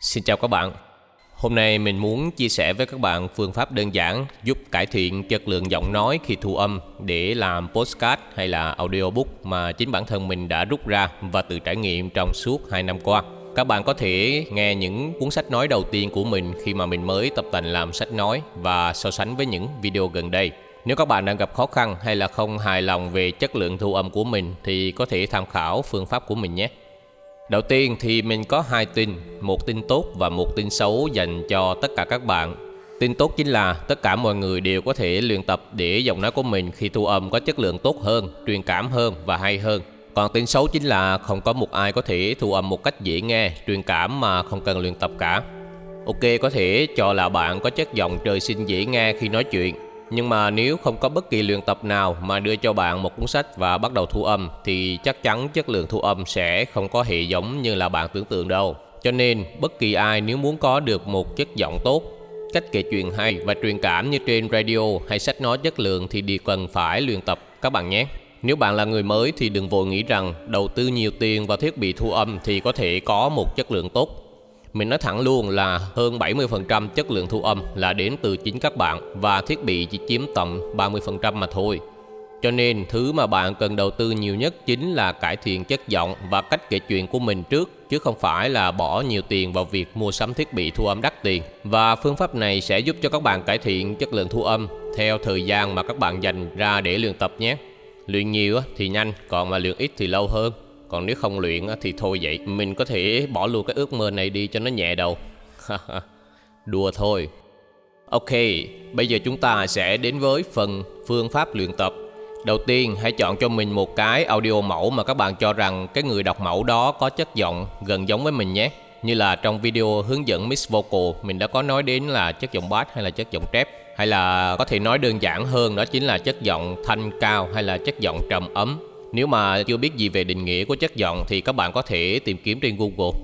Xin chào các bạn. Hôm nay mình muốn chia sẻ với các bạn phương pháp đơn giản giúp cải thiện chất lượng giọng nói khi thu âm để làm postcard hay là audiobook mà chính bản thân mình đã rút ra và tự trải nghiệm trong suốt 2 năm qua. Các bạn có thể nghe những cuốn sách nói đầu tiên của mình khi mà mình mới tập tành làm sách nói và so sánh với những video gần đây. Nếu các bạn đang gặp khó khăn hay là không hài lòng về chất lượng thu âm của mình thì có thể tham khảo phương pháp của mình nhé. Đầu tiên thì mình có hai tin, một tin tốt và một tin xấu dành cho tất cả các bạn. Tin tốt chính là tất cả mọi người đều có thể luyện tập để giọng nói của mình khi thu âm có chất lượng tốt hơn, truyền cảm hơn và hay hơn. Còn tin xấu chính là không có một ai có thể thu âm một cách dễ nghe, truyền cảm mà không cần luyện tập cả. Ok có thể cho là bạn có chất giọng trời sinh dễ nghe khi nói chuyện nhưng mà nếu không có bất kỳ luyện tập nào mà đưa cho bạn một cuốn sách và bắt đầu thu âm thì chắc chắn chất lượng thu âm sẽ không có hệ giống như là bạn tưởng tượng đâu. Cho nên bất kỳ ai nếu muốn có được một chất giọng tốt, cách kể chuyện hay và truyền cảm như trên radio hay sách nói chất lượng thì đều cần phải luyện tập các bạn nhé. Nếu bạn là người mới thì đừng vội nghĩ rằng đầu tư nhiều tiền vào thiết bị thu âm thì có thể có một chất lượng tốt mình nói thẳng luôn là hơn 70% chất lượng thu âm là đến từ chính các bạn và thiết bị chỉ chiếm tầm 30% mà thôi. Cho nên thứ mà bạn cần đầu tư nhiều nhất chính là cải thiện chất giọng và cách kể chuyện của mình trước chứ không phải là bỏ nhiều tiền vào việc mua sắm thiết bị thu âm đắt tiền. Và phương pháp này sẽ giúp cho các bạn cải thiện chất lượng thu âm theo thời gian mà các bạn dành ra để luyện tập nhé. Luyện nhiều thì nhanh, còn mà luyện ít thì lâu hơn còn nếu không luyện thì thôi vậy. Mình có thể bỏ luôn cái ước mơ này đi cho nó nhẹ đầu. Đùa thôi. Ok, bây giờ chúng ta sẽ đến với phần phương pháp luyện tập. Đầu tiên, hãy chọn cho mình một cái audio mẫu mà các bạn cho rằng cái người đọc mẫu đó có chất giọng gần giống với mình nhé. Như là trong video hướng dẫn mix vocal, mình đã có nói đến là chất giọng bass hay là chất giọng trap. Hay là có thể nói đơn giản hơn, đó chính là chất giọng thanh cao hay là chất giọng trầm ấm nếu mà chưa biết gì về định nghĩa của chất giọng thì các bạn có thể tìm kiếm trên Google.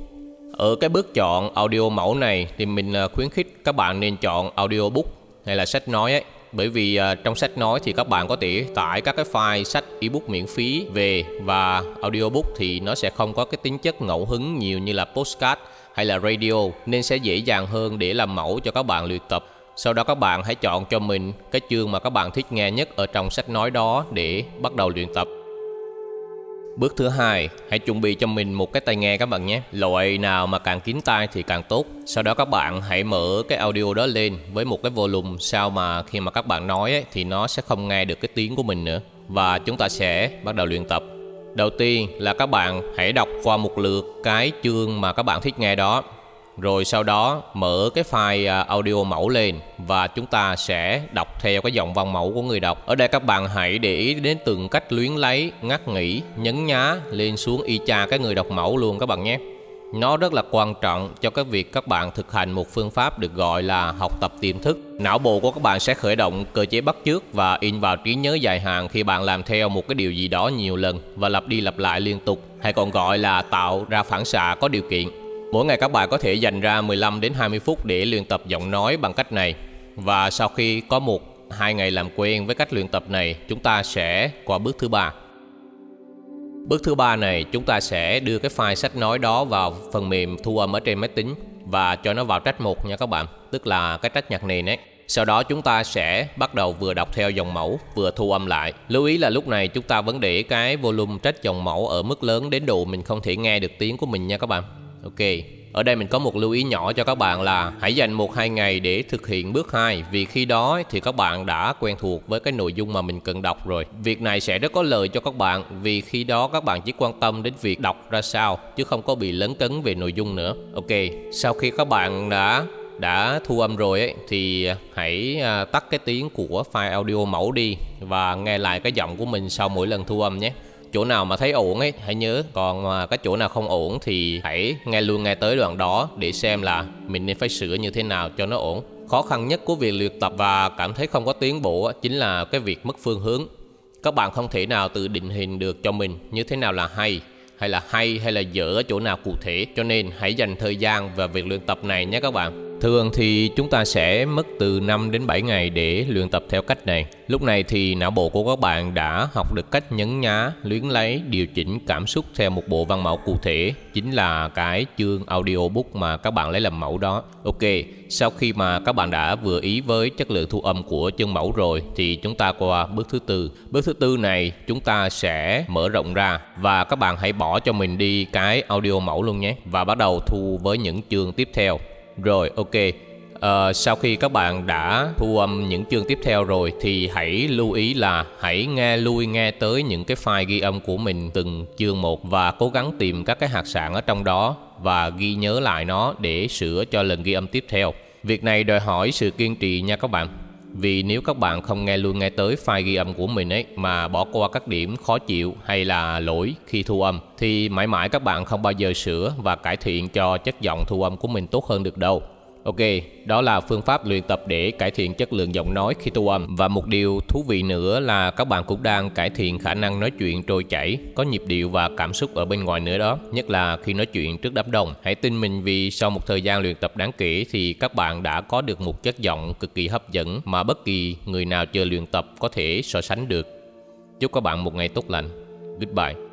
Ở cái bước chọn audio mẫu này thì mình à, khuyến khích các bạn nên chọn audiobook hay là sách nói ấy. Bởi vì à, trong sách nói thì các bạn có thể tải các cái file sách ebook miễn phí về và audiobook thì nó sẽ không có cái tính chất ngẫu hứng nhiều như là postcard hay là radio, nên sẽ dễ dàng hơn để làm mẫu cho các bạn luyện tập. Sau đó các bạn hãy chọn cho mình cái chương mà các bạn thích nghe nhất ở trong sách nói đó để bắt đầu luyện tập. Bước thứ hai, hãy chuẩn bị cho mình một cái tai nghe các bạn nhé. Loại nào mà càng kín tai thì càng tốt. Sau đó các bạn hãy mở cái audio đó lên với một cái volume sao mà khi mà các bạn nói ấy, thì nó sẽ không nghe được cái tiếng của mình nữa. Và chúng ta sẽ bắt đầu luyện tập. Đầu tiên là các bạn hãy đọc qua một lượt cái chương mà các bạn thích nghe đó rồi sau đó mở cái file à, audio mẫu lên và chúng ta sẽ đọc theo cái giọng văn mẫu của người đọc. Ở đây các bạn hãy để ý đến từng cách luyến lấy, ngắt nghỉ, nhấn nhá lên xuống y chang cái người đọc mẫu luôn các bạn nhé. Nó rất là quan trọng cho cái việc các bạn thực hành một phương pháp được gọi là học tập tiềm thức. Não bộ của các bạn sẽ khởi động cơ chế bắt chước và in vào trí nhớ dài hạn khi bạn làm theo một cái điều gì đó nhiều lần và lặp đi lặp lại liên tục, hay còn gọi là tạo ra phản xạ có điều kiện. Mỗi ngày các bạn có thể dành ra 15 đến 20 phút để luyện tập giọng nói bằng cách này. Và sau khi có một hai ngày làm quen với cách luyện tập này, chúng ta sẽ qua bước thứ ba. Bước thứ ba này, chúng ta sẽ đưa cái file sách nói đó vào phần mềm thu âm ở trên máy tính và cho nó vào trách một nha các bạn, tức là cái trách nhạc nền ấy. Sau đó chúng ta sẽ bắt đầu vừa đọc theo dòng mẫu vừa thu âm lại. Lưu ý là lúc này chúng ta vẫn để cái volume trách dòng mẫu ở mức lớn đến độ mình không thể nghe được tiếng của mình nha các bạn. Ok, ở đây mình có một lưu ý nhỏ cho các bạn là hãy dành một hai ngày để thực hiện bước 2 vì khi đó thì các bạn đã quen thuộc với cái nội dung mà mình cần đọc rồi. Việc này sẽ rất có lợi cho các bạn vì khi đó các bạn chỉ quan tâm đến việc đọc ra sao chứ không có bị lấn cấn về nội dung nữa. Ok, sau khi các bạn đã đã thu âm rồi ấy thì hãy à, tắt cái tiếng của file audio mẫu đi và nghe lại cái giọng của mình sau mỗi lần thu âm nhé chỗ nào mà thấy ổn ấy, hãy nhớ. Còn mà cái chỗ nào không ổn thì hãy nghe luôn nghe tới đoạn đó để xem là mình nên phải sửa như thế nào cho nó ổn. Khó khăn nhất của việc luyện tập và cảm thấy không có tiến bộ chính là cái việc mất phương hướng. Các bạn không thể nào tự định hình được cho mình như thế nào là hay hay là hay hay là dở ở chỗ nào cụ thể. Cho nên hãy dành thời gian vào việc luyện tập này nhé các bạn. Thường thì chúng ta sẽ mất từ 5 đến 7 ngày để luyện tập theo cách này. Lúc này thì não bộ của các bạn đã học được cách nhấn nhá, luyến lấy, điều chỉnh cảm xúc theo một bộ văn mẫu cụ thể, chính là cái chương audiobook mà các bạn lấy làm mẫu đó. Ok, sau khi mà các bạn đã vừa ý với chất lượng thu âm của chương mẫu rồi thì chúng ta qua bước thứ tư. Bước thứ tư này chúng ta sẽ mở rộng ra và các bạn hãy bỏ cho mình đi cái audio mẫu luôn nhé và bắt đầu thu với những chương tiếp theo. Rồi, ok. À, sau khi các bạn đã thu âm những chương tiếp theo rồi thì hãy lưu ý là hãy nghe lui nghe tới những cái file ghi âm của mình từng chương một và cố gắng tìm các cái hạt sạn ở trong đó và ghi nhớ lại nó để sửa cho lần ghi âm tiếp theo. Việc này đòi hỏi sự kiên trì nha các bạn. Vì nếu các bạn không nghe luôn nghe tới file ghi âm của mình ấy, mà bỏ qua các điểm khó chịu hay là lỗi khi thu âm, thì mãi mãi các bạn không bao giờ sửa và cải thiện cho chất giọng thu âm của mình tốt hơn được đâu. Ok, đó là phương pháp luyện tập để cải thiện chất lượng giọng nói khi thu âm. Và một điều thú vị nữa là các bạn cũng đang cải thiện khả năng nói chuyện trôi chảy, có nhịp điệu và cảm xúc ở bên ngoài nữa đó, nhất là khi nói chuyện trước đám đông. Hãy tin mình vì sau một thời gian luyện tập đáng kể thì các bạn đã có được một chất giọng cực kỳ hấp dẫn mà bất kỳ người nào chưa luyện tập có thể so sánh được. Chúc các bạn một ngày tốt lành. Goodbye.